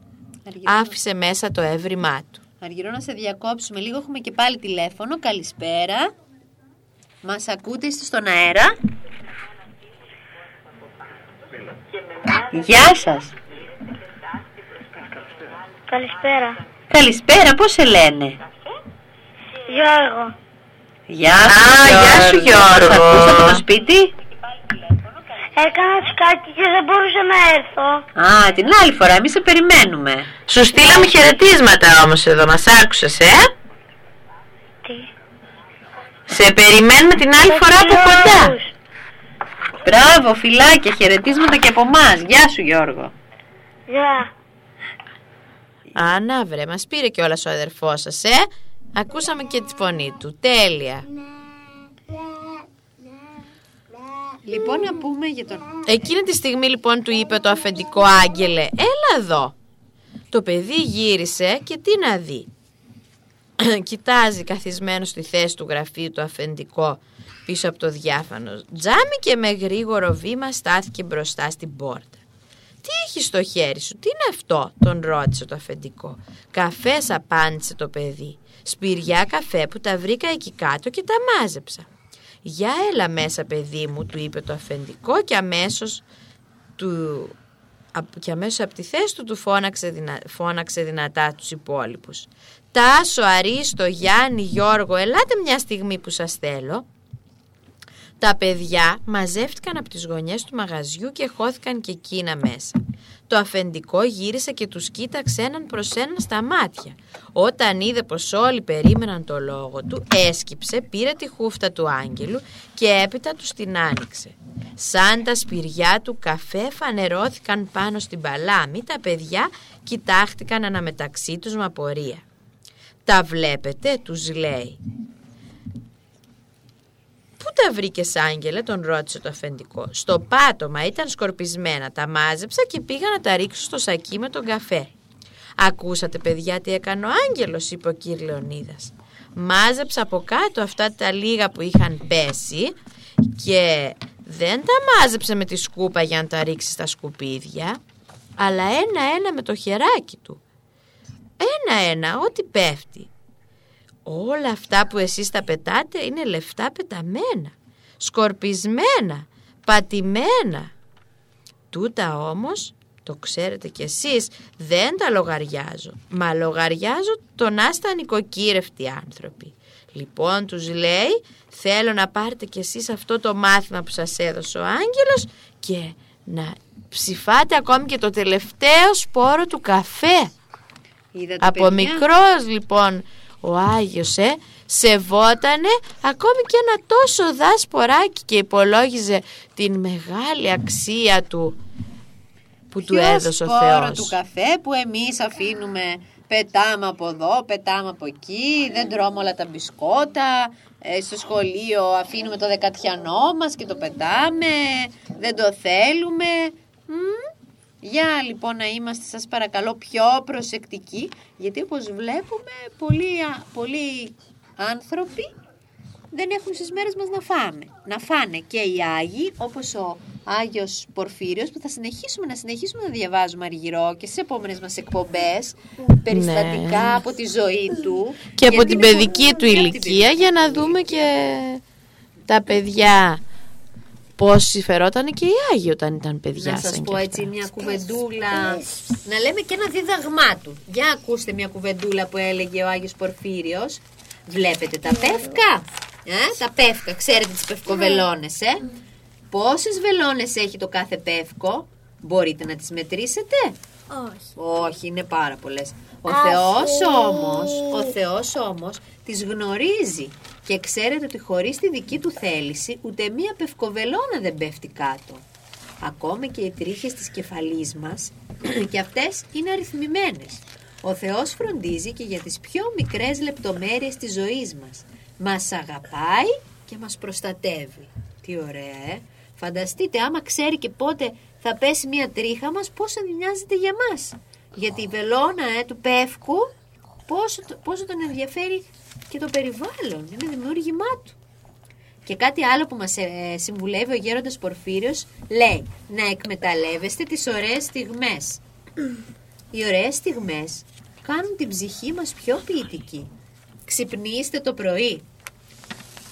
άφησε μέσα το έβριμά του.
Αργυρό να σε διακόψουμε λίγο. Έχουμε και πάλι τηλέφωνο. Καλησπέρα. Μας ακούτε, είστε στον αέρα; Γεια σας.
Καλησπέρα.
Καλησπέρα, πώς σε λένε;
Γιώργο.
Γεια σου,
Α, γεια σου, Γιώργο.
Μας ακούς από το σπίτι;
Έκανα σκάκι και δεν μπορούσα να έρθω.
Α, την άλλη φορά, εμείς σε περιμένουμε.
Σου στείλαμε χαιρετίσματα όμως εδώ, μας άκουσες, ε;
Τι;
Σε περιμένουμε την άλλη φορά από κοντά.
Όλους.
Μπράβο, φιλάκια, χαιρετίσματα και από εμάς. Γεια σου, Γιώργο.
Γεια.
Α, να βρε, μας πήρε κιόλας ο αδερφός σας, ε; Ακούσαμε και τη φωνή του, τέλεια.
Λοιπόν, να πούμε για τον.
Εκείνη τη στιγμή λοιπόν του είπε το αφεντικό άγγελε «Έλα εδώ». Το παιδί γύρισε και τι να δει. *clears throat* Κοιτάζει καθισμένος στη θέση του γραφείου το αφεντικό πίσω από το διάφανο τζάμι και με γρήγορο βήμα στάθηκε μπροστά στην πόρτα. «Τι έχει στο χέρι σου, τι είναι αυτό» τον ρώτησε το αφεντικό. «Καφές» απάντησε το παιδί. «Σπηριά καφέ που τα βρήκα εκεί κάτω και τα μάζεψα». «Για έλα μέσα παιδί μου» του είπε το αφεντικό και αμέσως του απ- και αμέσως από τη θέση του του φώναξε, δυνα... φώναξε δυνατά τους υπόλοιπους. Τάσο, Αρίστο, Γιάννη, Γιώργο, ελάτε μια στιγμή που σας θέλω. Τα παιδιά μαζεύτηκαν από τις γωνιές του μαγαζιού και χώθηκαν και εκείνα μέσα. Το αφεντικό γύρισε και τους κοίταξε έναν προς έναν στα μάτια. Όταν είδε πως όλοι περίμεναν το λόγο του, έσκυψε, πήρε τη χούφτα του άγγελου και έπειτα τους την άνοιξε. Σαν τα σπηριά του καφέ φανερώθηκαν πάνω στην παλάμη, τα παιδιά κοιτάχτηκαν αναμεταξύ τους με απορία. «Τα βλέπετε» τους λέει. Πού τα βρήκες, Άγγελε, τον ρώτησε το αφεντικό. Στο πάτωμα ήταν σκορπισμένα. Τα μάζεψα και πήγα να τα ρίξω στο σακί με τον καφέ. Ακούσατε, παιδιά, τι έκανε ο Άγγελος, είπε ο κύρι Λεωνίδας. Μάζεψα από κάτω αυτά τα λίγα που είχαν πέσει και δεν τα μάζεψε με τη σκούπα για να τα ρίξει στα σκουπίδια, αλλά ένα-ένα με το χεράκι του. Ένα-ένα, ό,τι πέφτει. Όλα αυτά που εσείς τα πετάτε είναι λεφτά πεταμένα, σκορπισμένα, πατημένα. Τούτα όμως, το ξέρετε κι εσείς, δεν τα λογαριάζω, μα λογαριάζω το να είστε νοικοκύρευτοι άνθρωποι. Λοιπόν τους λέει, θέλω να πάρετε κι εσείς αυτό το μάθημα που σας έδωσε ο Άγγελος και να ψηφάτε ακόμη και το τελευταίο σπόρο του καφέ.
Είδατε,
Από
παιδιά;
μικρός λοιπόν ο Άγιος ε, σεβότανε ακόμη και ένα τόσο δάσποράκι και υπολόγιζε την μεγάλη αξία του που του έδωσε ο Θεός.
του καφέ που εμείς αφήνουμε πετάμε από εδώ, πετάμε από εκεί, δεν τρώμε όλα τα μπισκότα, ε, στο σχολείο αφήνουμε το δεκατιανό μας και το πετάμε, δεν το θέλουμε. Μμ. Για λοιπόν να είμαστε σας παρακαλώ πιο προσεκτικοί, γιατί όπως βλέπουμε πολλοί, α- πολλοί άνθρωποι δεν έχουν στις μέρες μας να φάμε. Να φάνε και οι Άγιοι, όπως ο Άγιος Πορφύριος, που θα συνεχίσουμε να συνεχίσουμε να διαβάζουμε αργυρό και στις επόμενες μας εκπομπές, περιστατικά από τη ζωή του.
Ναι. Και από
γιατί
την
είναι
παιδική
πολύ-
του
και από την
ηλικία για να
παιδική
δούμε και τα παιδιά πώς συφερόταν και οι Άγιοι όταν ήταν παιδιά
Να σας
σαν
πω
κι
έτσι
αυτά.
μια κουβεντούλα, να λέμε και ένα δίδαγμά του. Για ακούστε μια κουβεντούλα που έλεγε ο Άγιος Πορφύριος. Βλέπετε τα πεύκα, ε, τα πεύκα, ξέρετε τις πευκοβελώνες, ε; Πόσες βελόνες έχει το κάθε πεύκο, μπορείτε να τις μετρήσετε;
Όχι.
Όχι, είναι πάρα πολλές. Ο
Αχ,
Θεός
ε.
όμως, ο Θεός όμως τις γνωρίζει και ξέρετε ότι χωρίς τη δική του θέληση ούτε μία πευκοβελώνα δεν πέφτει κάτω. Ακόμα και οι τρίχες της κεφαλής μας *clears throat* και αυτές είναι αριθμημένες. Ο Θεός φροντίζει και για τις πιο μικρές λεπτομέρειες της ζωής μας. Μας αγαπάει και μας προστατεύει. Τι ωραία, ε! Φανταστείτε, άμα ξέρει και πότε θα πέσει μια τρίχα μας, πόσο νοιάζεται για μας. Γιατί η βελόνα ε, του πεύκου, πόσο, το- πόσο τον ενδιαφέρει και το περιβάλλον. Είναι δημιούργημά του. Και κάτι άλλο που μας ε, συμβουλεύει ο γέροντας Πορφύριος λέει να εκμεταλλεύεστε τις ωραίες στιγμές. Οι ωραίες στιγμές κάνουν την ψυχή μας πιο ποιητική. Ξυπνήστε το πρωί.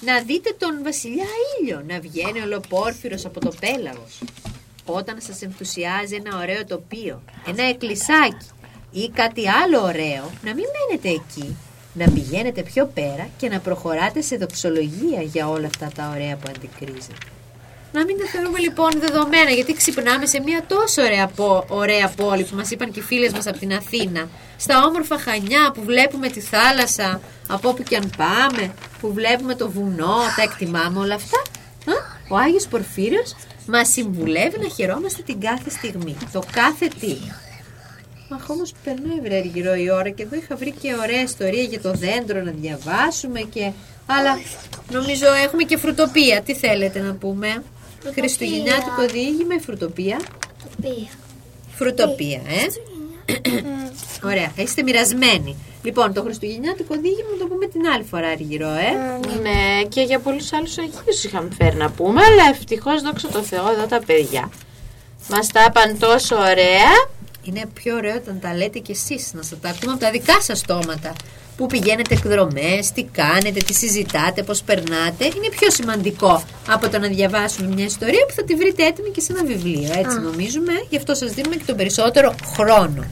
Να δείτε τον βασιλιά ήλιο να βγαίνει ολοπόρφυρος από το πέλαγος. Όταν σας ενθουσιάζει ένα ωραίο τοπίο, ένα εκκλησάκι ή κάτι άλλο ωραίο, να μην μένετε εκεί. Να πηγαίνετε πιο πέρα και να προχωράτε σε δοξολογία για όλα αυτά τα ωραία που αντικρίζετε. Να μην τα θεωρούμε λοιπόν δεδομένα, γιατί ξυπνάμε σε μια τόσο ωραία, πο- ωραία πόλη που μας είπαν και οι φίλες μας από την Αθήνα. Στα όμορφα Χανιά που βλέπουμε τη θάλασσα από όπου και αν πάμε, που βλέπουμε το βουνό, τα εκτιμάμε όλα αυτά. Α, ο Άγιος Πορφύριος μας συμβουλεύει να χαιρόμαστε την κάθε στιγμή, το κάθε τι. Αχ, όμως περνάει βρε γύρω η ώρα και εδώ είχα βρει και ωραία ιστορία για το δέντρο να διαβάσουμε και... Αλλά νομίζω έχουμε και φρουτοπία. Τι θέλετε να πούμε; Χριστουγεννιάτικο διήγημα ή φρουτοπία.
Οποία.
Φρουτοπία, ε. *clears throat* Ωραία, είστε μοιρασμένοι. Λοιπόν, το Χριστουγεννιάτικο διήγημα να το πούμε την άλλη φορά, Αργυρό, ε.
Ναι, και για πολλούς άλλους Αγίους είχαμε φέρει να πούμε, αλλά ευτυχώς δόξα τω Θεώ εδώ τα παιδιά. Μας τα είπαν τόσο ωραία.
Είναι πιο ωραίο όταν τα λέτε κι εσείς, να σας τα ακούμε από τα δικά σας στόματα. Πού πηγαίνετε εκδρομές, τι κάνετε, τι συζητάτε, πώς περνάτε. Είναι πιο σημαντικό από το να διαβάσουμε μια ιστορία που θα τη βρείτε έτοιμη και σε ένα βιβλίο. Έτσι νομίζουμε, γι' αυτό σας δίνουμε και τον περισσότερο χρόνο.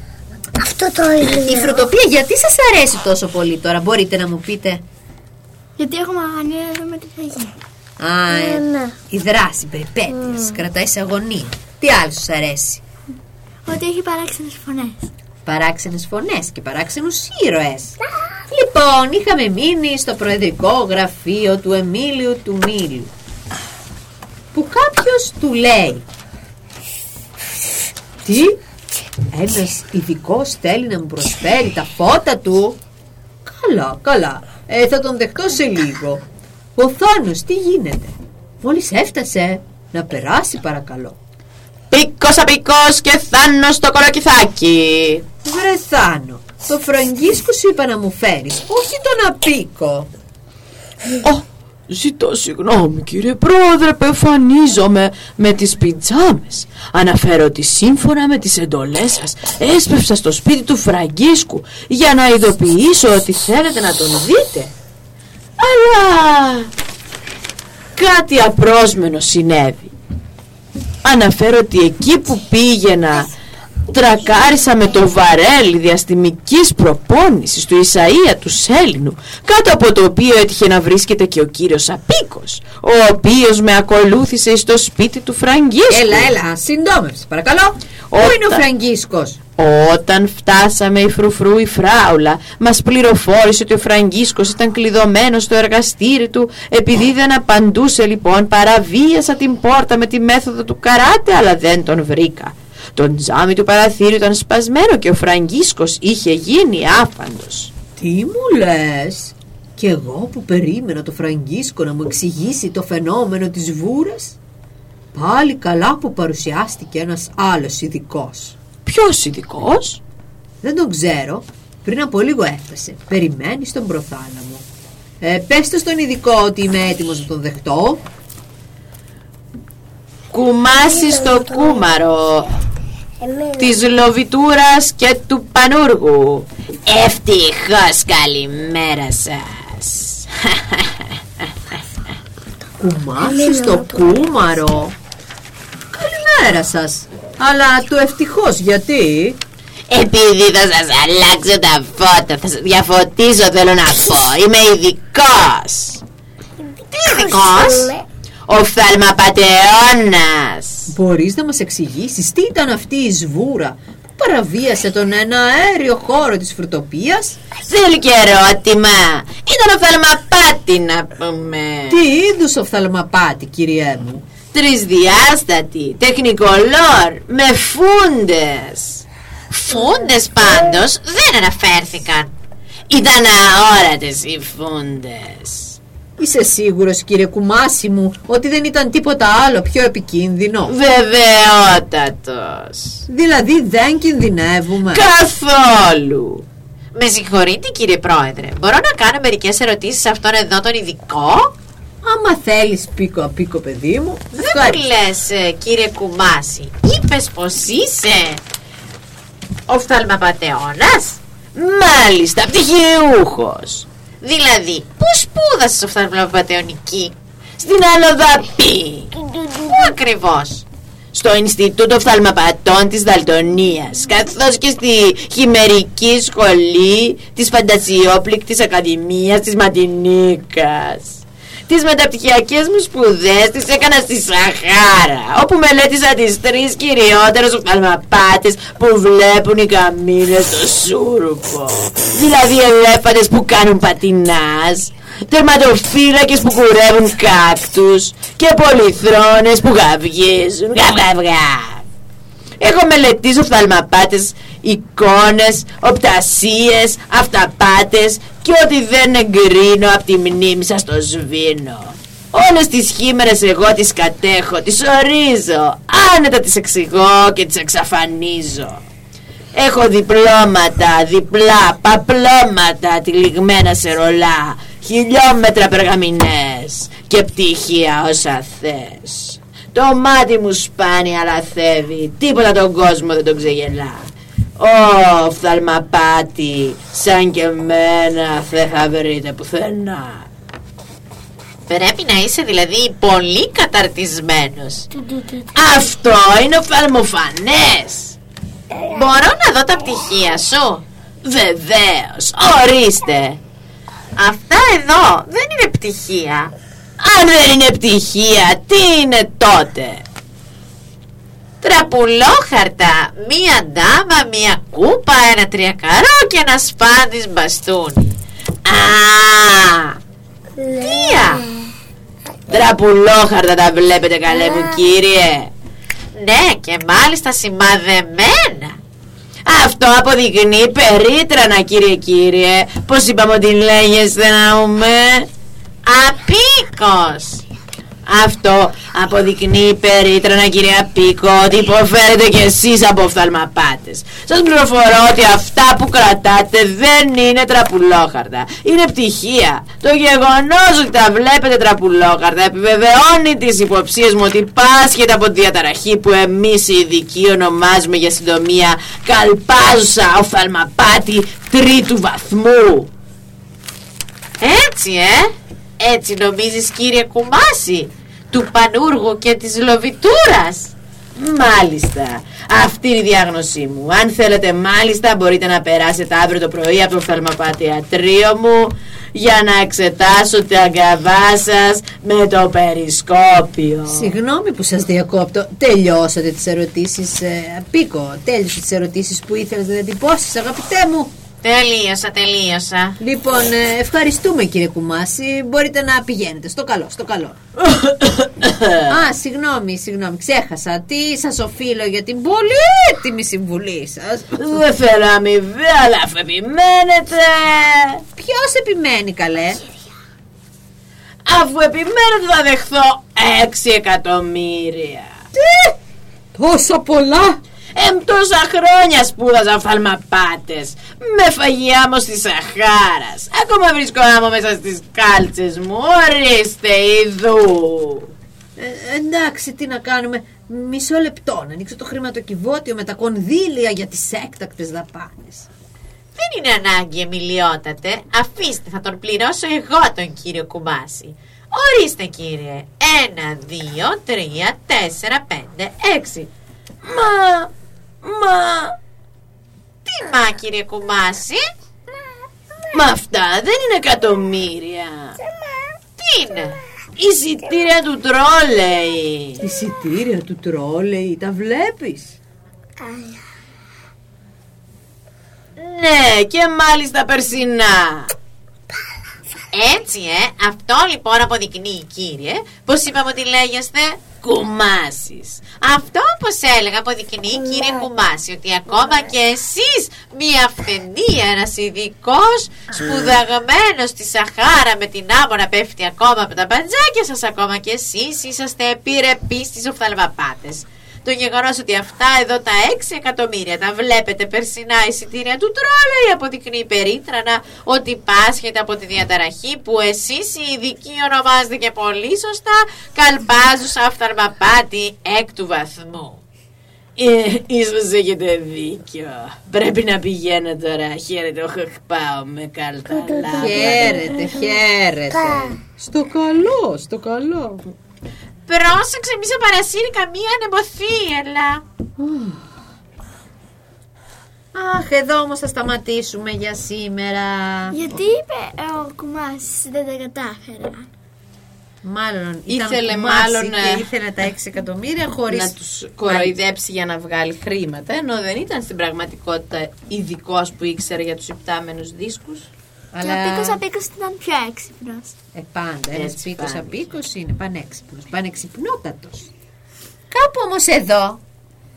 Αυτό το
Η
ίδιο.
φρουτοπία γιατί σας αρέσει τόσο πολύ τώρα, μπορείτε να μου πείτε;
Γιατί έχουμε αγωνία εδώ με την παγή.
Α, ε,
ναι.
η δράση, η περιπέτειες, κρατάει σε αγωνία. Τι άλλο σας αρέσει;
Ότι έχει παράξενες φωνές.
παράξενες φωνές και παράξενους ήρωες. Λοιπόν, είχαμε μείνει στο προεδρικό γραφείο του Εμίλιου του Μίλιου που κάποιος του λέει Τι, ένας ειδικός θέλει να μου προσφέρει τα φώτα του Καλά, καλά, ε, θα τον δεχτώ σε λίγο Ο Θάνος τι γίνεται Μόλις έφτασε, να περάσει παρακαλώ
Πίκος απίκος και θάνος στο κολοκυθάκι.
Βρε Θάνο, το φραγκίσκο σου είπα να μου φέρεις, όχι τον απίκο.
Ω, ζητώ συγγνώμη κύριε πρόεδρε που εμφανίζομαι με τις πιτζάμες. Αναφέρω ότι σύμφωνα με τις εντολές σας έσπευσα στο σπίτι του Φραγκίσκου για να ειδοποιήσω ότι θέλετε να τον δείτε. Αλλά κάτι απρόσμενο συνέβη. Αναφέρω ότι εκεί που πήγαινα Τρακάρισα με το βαρέλι διαστημικής προπόνησης του Ισαΐα του Σέλινου κάτω από το οποίο έτυχε να βρίσκεται και ο κύριος Απίκος ο οποίος με ακολούθησε στο σπίτι του Φραγκίσκου
Έλα, έλα, συντόμευση, παρακαλώ. Πού είναι ο
Όταν-
Φραγκίσκος;
Όταν φτάσαμε η φρουφρού η φράουλα μας πληροφόρησε ότι ο Φραγκίσκος ήταν κλειδωμένος στο εργαστήρι του επειδή δεν απαντούσε λοιπόν παραβίασα την πόρτα με τη μέθοδο του καράτε αλλά δεν τον βρήκα. Το τζάμι του παραθύρου ήταν σπασμένο και ο Φραγκίσκος είχε γίνει άφαντος.
Τι μου λες; Κι εγώ που περίμενα το Φραγκίσκο να μου εξηγήσει το φαινόμενο της βούρας. Πάλι καλά που παρουσιάστηκε ένας άλλος ειδικός.
Ποιος ειδικός;
Δεν τον ξέρω. Πριν από λίγο έφτασε. Περιμένεις στον προθάλαμο. Ε, πες το στον ειδικό ότι είμαι έτοιμος να τον δεχτώ.
Κουμάσεις στο κούμαρο
Εμένα.
της Λοβιτούρας και του Πανούργου. Ευτυχώς καλημέρα σας.
Κουμάσι στο κούμαρο. Καλημέρα σας. Αλλά το ευτυχώς γιατί...
Επειδή θα σας αλλάξω τα φώτα, θα σας διαφωτίσω θέλω να πω. Είμαι ειδικός. Τι ειδικός; Ο φθαλμαπατεώνας.
Μπορείς να μας εξηγήσεις τι ήταν αυτή η σβούρα που παραβίασε τον ένα αέριο χώρο της φρουτοπίας;
Θέλει και ερώτημα. Ήταν ο φθαλμαπάτη να πούμε.
Τι είδους οφθαλμαπάτη κυριέ μου;
Τρισδιάστατη, τεχνικολόρ, με φούντες. Φούντες πάντως δεν αναφέρθηκαν. Ήταν αόρατες οι φούντες.
Είσαι σίγουρος κύριε Κουμάση μου ότι δεν ήταν τίποτα άλλο πιο επικίνδυνο;
Βεβαιότατος.
Δηλαδή δεν κινδυνεύουμε.
Καθόλου. Με συγχωρείτε κύριε πρόεδρε, μπορώ να κάνω μερικές ερωτήσεις σε αυτόν εδώ τον ειδικό;
Άμα θέλεις πίκο απίκο παιδί μου.
Δεν μου λες ε, κύριε Κουμάση, είπες πως είσαι οφθαλμαπατεώνας. Μάλιστα, πτυχιούχος. Δηλαδή, πού σπούδασες οφθαλμαπατεωνική. Στην Αλοδαπή. Πού ακριβώς; Στο Ινστιτούτο Οφθαλμαπατών της Δαλτονίας καθώς και στη Χειμερική Σχολή της Φαντασιόπληκτης Ακαδημίας της Ματινίκας. Τις μεταπτυχιακές μου σπουδές τις έκανα στη Σαχάρα όπου μελέτησα τις τρεις κυριότερες οφθαλμαπάτες που βλέπουν οι καμίνες στο σούρουπο. Δηλαδή ελέφαντες που κάνουν πατινάς τερματοφύλακες που κουρεύουν κάκτους και πολυθρόνες που γαυγίζουν γαβ γαβ γαβ Έχω μελετήσει οφθαλμαπάτες, εικόνες, οπτασίες, αυταπάτες και ό,τι δεν εγκρίνω από τη μνήμη σας το σβήνω. Όλες τις χήμερες εγώ τις κατέχω, τις ορίζω, άνετα τις εξηγώ και τις εξαφανίζω. Έχω διπλώματα, διπλά, παπλώματα τυλιγμένα σε ρολά, χιλιόμετρα περγαμηνές και πτυχία όσα θες. Το μάτι μου σπάνει αλαθεύει, τίποτα τον κόσμο δεν τον ξεγελά. Ω, φθαλμαπάτη, σαν και εμένα δεν θα βρείτε πουθενά. Πρέπει να είσαι δηλαδή πολύ καταρτισμένος. Αυτό είναι οφθαλμοφανές. Μπορώ να δω τα πτυχία σου; Βεβαίως, ορίστε. Αυτά εδώ δεν είναι πτυχία. Αν δεν είναι πτυχία, τι είναι τότε; Τραπουλόχαρτα, μία ντάμα, μία κούπα, ένα τριακαρό και ένα σπάντης μπαστούνι. Α, τι Τραπουλόχαρτα τα βλέπετε καλέ μου κύριε. Ναι και μάλιστα σημαδεμένα. Αυτό αποδεικνύει περίτρανα κύριε κύριε. Πως είπαμε ότι λέγεστε να πούμε; Απίκος Αυτό αποδεικνύει περίτρανα κύριε Απίκο Ότι υποφέρετε κι εσείς από οφθαλμαπάτες. Σας πληροφορώ ότι αυτά που κρατάτε δεν είναι τραπουλόχαρτα Είναι πτυχία. Το γεγονός ότι τα βλέπετε τραπουλόχαρτα Επιβεβαιώνει τις υποψίες μου ότι πάσχεται από τη διαταραχή που εμείς οι ειδικοί ονομάζουμε για συντομία Καλπάζουσα οφθαλμαπάτη τρίτου βαθμού. Έτσι ε Έτσι νομίζεις κύριε Κουμάση Του Πανούργου και της Λοβιτούρας; Μάλιστα. Αυτή είναι η διάγνωσή μου. Αν θέλετε μάλιστα μπορείτε να περάσετε αύριο το πρωί από το φθαλμαπατιατρίο μου για να εξετάσω τα αγκαβά σας με το περισκόπιο.
Συγγνώμη που σας διακόπτω. Τελειώσατε τις ερωτήσεις. Ε, Πίκο, τέλειωσε τις ερωτήσεις που ήθελες να διατυπώσεις, αγαπητέ μου.
Τελείωσα, τελείωσα.
Λοιπόν, ε, ευχαριστούμε κύριε Κουμάση. Μπορείτε να πηγαίνετε. Στο καλό, στο καλό. *coughs* Α, συγγνώμη, συγγνώμη, ξέχασα. Τι σας οφείλω για την πολύτιμη συμβουλή σας;
Δεν θέλω αμοιβή, αλλά αφού επιμένετε.
Ποιος επιμένει καλέ;
Αφού επιμένετε θα δεχθώ 6 εκατομμύρια.
Τι, τόσα πολλά;
Εμ τόσα χρόνια σπούδαζα φαλμαπάτες Με φαγιά μου στη Σαχάρας. Ακόμα βρίσκω άμμο μέσα στις κάλτσες μου. Ορίστε ειδού
Ε, εντάξει, τι να κάνουμε. Μισό λεπτό να ανοίξω το χρηματοκιβώτιο με τα κονδύλια για τις έκτακτες δαπάνες.
Δεν είναι ανάγκη εμιλιότατε. Αφήστε θα τον πληρώσω εγώ τον κύριο Κουμπάση Ορίστε κύριε. Ένα, δύο, τρία, τέσσερα, πέντε, έξι. Μα Μα... Τι μα κύριε Κουμάση. Μα αυτά δεν είναι εκατομμύρια. Τι είναι; Εισιτήρια του τρόλεϊ.
Εισιτήρια του τρόλεϊ, τα βλέπεις;
Ναι και μάλιστα περσινά έτσι ε, αυτό λοιπόν αποδεικνύει κύριε. Πως είπαμε ότι λέγεστε; Κουμάσης. Αυτό όπως έλεγα αποδεικνύει κύριε Κουμάση Ότι ακόμα και εσείς Μια αυθεντία, ένας ειδικός Σπουδαγμένος στη Σαχάρα Με την άμμονα πέφτει ακόμα από τα μπαντζάκια σας Ακόμα και εσείς είσαστε επιρρεπείς στις οφθαλμαπάτες το γεγονός ότι αυτά εδώ τα 6 εκατομμύρια τα βλέπετε περσινά εισιτήρια του τρόλεϊ αποδεικνύει περίτρανα ότι πάσχεται από τη διαταραχή που εσείς οι ειδικοί ονομάζετε και πολύ σωστά καλπάζουσα αυθαρμαπάτη εκ του βαθμού. Ε, ίσως έχετε δίκιο. Πρέπει να πηγαίνω τώρα. Χαίρετε, όχι πάω με καλταλά.
Χαίρετε, χαίρετε. Στο καλό, στο καλό.
Πρόσεξε, μη σε παρασύρει καμία ανεμοθύελα.
Αχ, εδώ όμως θα σταματήσουμε για σήμερα.
Γιατί είπε ο Κουμάσης δεν τα κατάφερα.
Μάλλον ήταν
Ήθελε
κουμάσι
μάλλον,
και
ε,
ήθελε τα 6 εκατομμύρια χωρίς...
να τους κοροϊδέψει για να βγάλει χρήματα ενώ δεν ήταν στην πραγματικότητα ειδικός που ήξερε για τους υπτάμενους δίσκους
Και ο Πίκος Απίκος ήταν πιο έξυπνος.
Ε, πάντα. Ένας
Έτσι
πίκο
πάντα.
απίκος είναι πανέξυπνος. Πανεξυπνότατος. Κάπου όμως εδώ,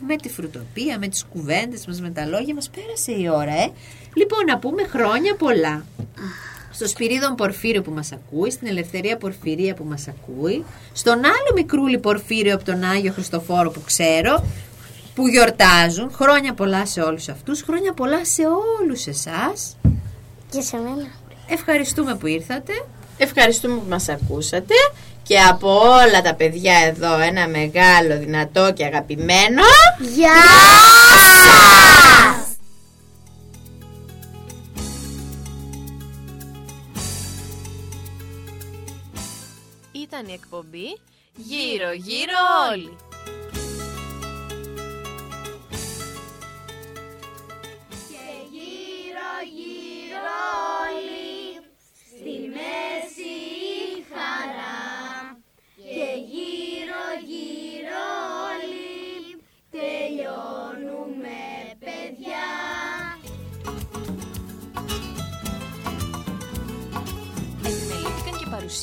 με τη φρουτοπία, με τις κουβέντες μας, με τα λόγια μας, πέρασε η ώρα, ε. Λοιπόν, να πούμε χρόνια πολλά. Στο Σπυρίδων Πορφύριο που μας ακούει, στην Ελευθερία Πορφυρία που μας ακούει, στον άλλο μικρούλι Πορφύριο από τον Άγιο Χριστοφόρο που ξέρω, που γιορτάζουν. Χρόνια πολλά σε όλους αυτούς, χρόνια πολλά σε όλους εσάς.
Και σε μένα.
Ευχαριστούμε που ήρθατε.
Ευχαριστούμε που μας ακούσατε και από όλα τα παιδιά εδώ ένα μεγάλο, δυνατό και αγαπημένο
Γεια
ήταν η εκπομπή Γύρω Γύρω Όλοι.